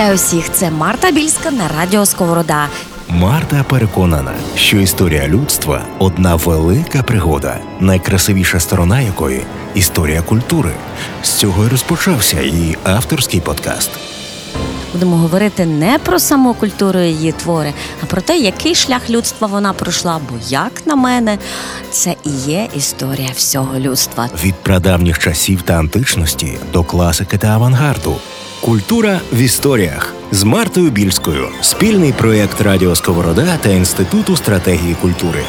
Вітаю всіх! Це Марта Більська на радіо Сковорода. Марта переконана, що історія людства одна велика пригода, найкрасивіша сторона якої історія культури. З цього й розпочався її авторський подкаст. Будемо говорити не про саму культуру її твори, а про те, який шлях людства вона пройшла. Бо, як на мене, це і є історія всього людства. Від прадавніх часів та античності до класики та авангарду. Культура в історіях з Мартою Більською. Спільний проєкт Радіо Сковорода та Інституту стратегії культури.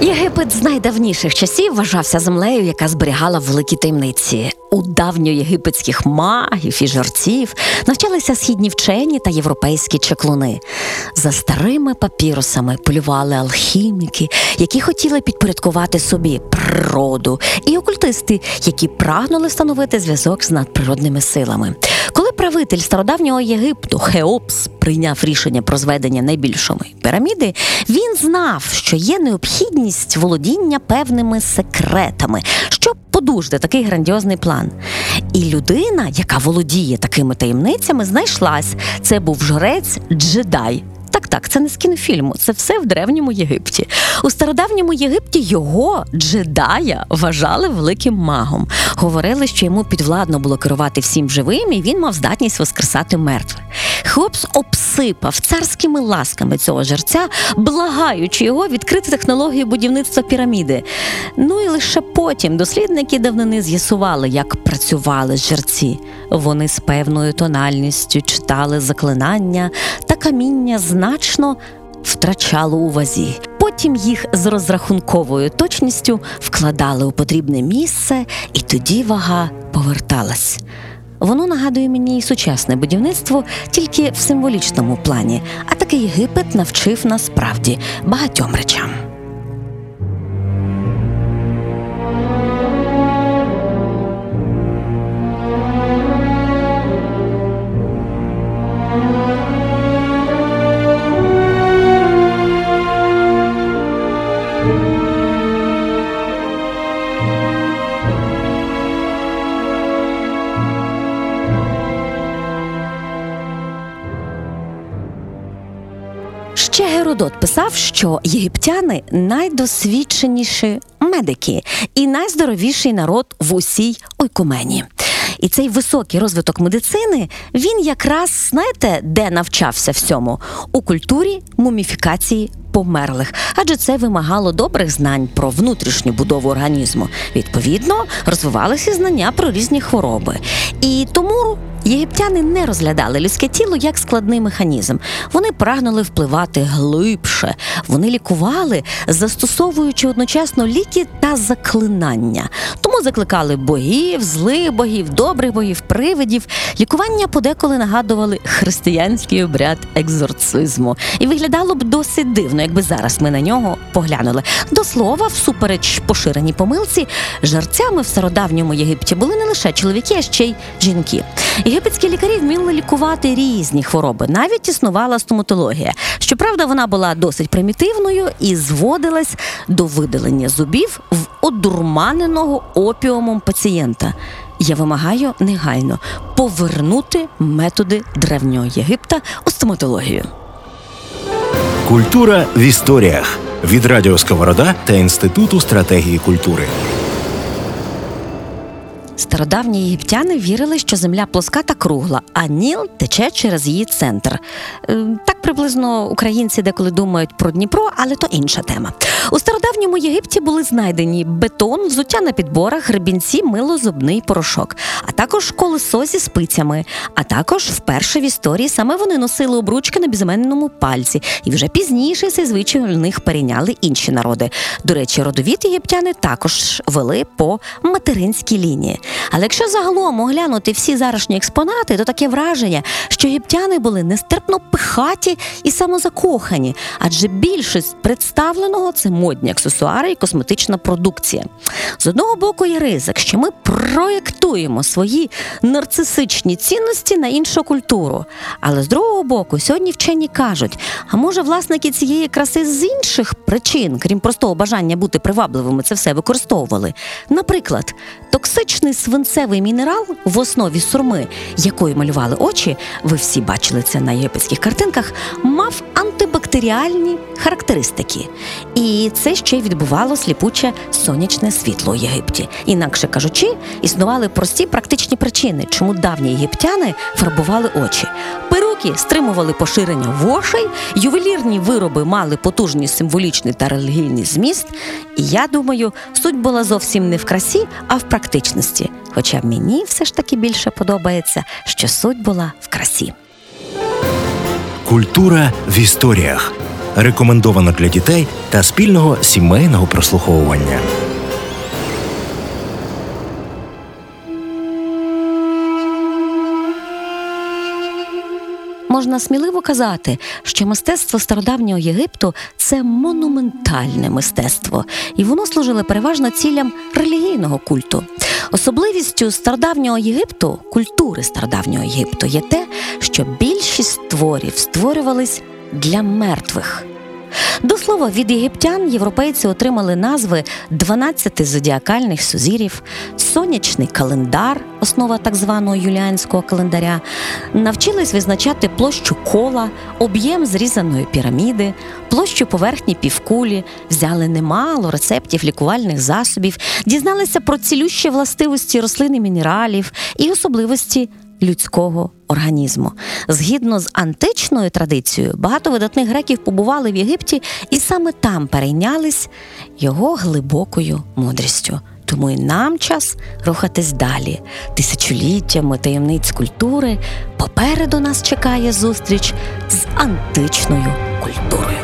Єгипет з найдавніших часів вважався землею, яка зберігала великі таємниці. У давньоєгипетських магів і жорців навчалися східні вчені та європейські чеклуни. За старими папірусами полювали алхіміки, які хотіли підпорядкувати собі природу, і окультисти, які прагнули встановити зв'язок з надприродними силами. Коли правитель стародавнього Єгипту Хеопс прийняв рішення про зведення найбільшої піраміди, він знав, що є необхідність володіння певними секретами, щоб подужити такий грандіозний план. І людина, яка володіє такими таємницями, знайшлась. Це був жрець Джедай. Так, так, це не з кінофільму, це все в древньому Єгипті. У стародавньому Єгипті його джедая вважали великим магом. Говорили, що йому підвладно було керувати всім живим, і він мав здатність воскресати мертвих. Хлопс обсипав царськими ласками цього жерця, благаючи його відкрити технологію будівництва піраміди. Ну і лише потім дослідники давнини з'ясували, як працювали жерці. Вони з певною тональністю читали заклинання та каміння значно втрачало у вазі. Потім їх з розрахунковою точністю вкладали у потрібне місце, і тоді вага поверталась. Воно нагадує мені і сучасне будівництво тільки в символічному плані, а такий Єгипет навчив насправді багатьом речам. Геродот писав, що єгиптяни найдосвідченіші медики і найздоровіший народ в усій ойкумені. І цей високий розвиток медицини він якраз знаєте, де навчався всьому у культурі муміфікації померлих, адже це вимагало добрих знань про внутрішню будову організму. Відповідно, розвивалися знання про різні хвороби. І тому Єгиптяни не розглядали людське тіло як складний механізм. Вони прагнули впливати глибше. Вони лікували, застосовуючи одночасно ліки та заклинання. Тому закликали богів, злих богів, добрих богів, привидів. Лікування подеколи нагадували християнський обряд екзорцизму. І виглядало б досить дивно, якби зараз ми на нього поглянули. До слова, всупереч поширеній помилці, жарцями в стародавньому Єгипті були не лише чоловіки, а ще й жінки. Єгипетські лікарі вміли лікувати різні хвороби. Навіть існувала стоматологія. Щоправда, вона була досить примітивною і зводилась до видалення зубів в одурманеного опіумом пацієнта. Я вимагаю негайно повернути методи древнього Єгипта у стоматологію. Культура в історіях від Радіо Сковорода та Інституту стратегії культури. Стародавні єгиптяни вірили, що земля плоска та кругла, а Ніл тече через її центр. Е, Так приблизно українці деколи думають про Дніпро, але то інша тема. У стародавньому Єгипті були знайдені бетон, взуття на підборах, гребінці, мило, зубний порошок, а також колесо зі спицями. А також вперше в історії саме вони носили обручки на безіменному пальці, і вже пізніше цей звичай у них перейняли інші народи. До речі, родовід єгиптяни також вели по материнській лінії. Але якщо загалом оглянути всі зарашні експонати, то таке враження, що єгиптяни були нестерпно пихаті і самозакохані, адже більшість представленого це модні аксесуари і косметична продукція. З одного боку є ризик, що ми проєктуємо свої нарцисичні цінності на іншу культуру. Але з другого боку, сьогодні вчені кажуть: а може, власники цієї краси з інших причин, крім простого бажання бути привабливими, це все використовували. Наприклад, токсичний свинцевий мінерал в основі сурми, якою малювали очі, ви всі бачили це на єгипетських картинках, мав антибактеріальні характеристики. І це ще й відбувало сліпуче сонячне світло у Єгипті. Інакше кажучи, існували прості практичні причини, чому давні єгиптяни фарбували очі. Перуки стримували поширення вошей, ювелірні вироби мали потужний символічний та релігійний зміст. І я думаю, суть була зовсім не в красі, а в практичності. Хоча мені все ж таки більше подобається, що суть була в красі. Культура в історіях. Рекомендовано для дітей та спільного сімейного прослуховування. Можна сміливо казати, що мистецтво стародавнього Єгипту це монументальне мистецтво, і воно служило переважно цілям релігійного культу. Особливістю стародавнього Єгипту, культури стародавнього Єгипту, є те, що більшість творів створювались для мертвих. До слова, від єгиптян європейці отримали назви 12 зодіакальних сузірів, сонячний календар, основа так званого юліанського календаря, навчились визначати площу кола, об'єм зрізаної піраміди, площу поверхні півкулі, взяли немало рецептів лікувальних засобів, дізналися про цілющі властивості рослин і мінералів і особливості людського організму. Згідно з античною традицією, багато видатних греків побували в Єгипті і саме там перейнялись його глибокою мудрістю. Тому і нам час рухатись далі. Тисячоліттями таємниць культури попереду нас чекає зустріч з античною культурою.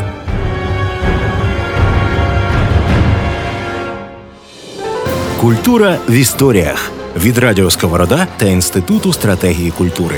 Культура в історіях від Радіо Сковорода та Інституту стратегії культури.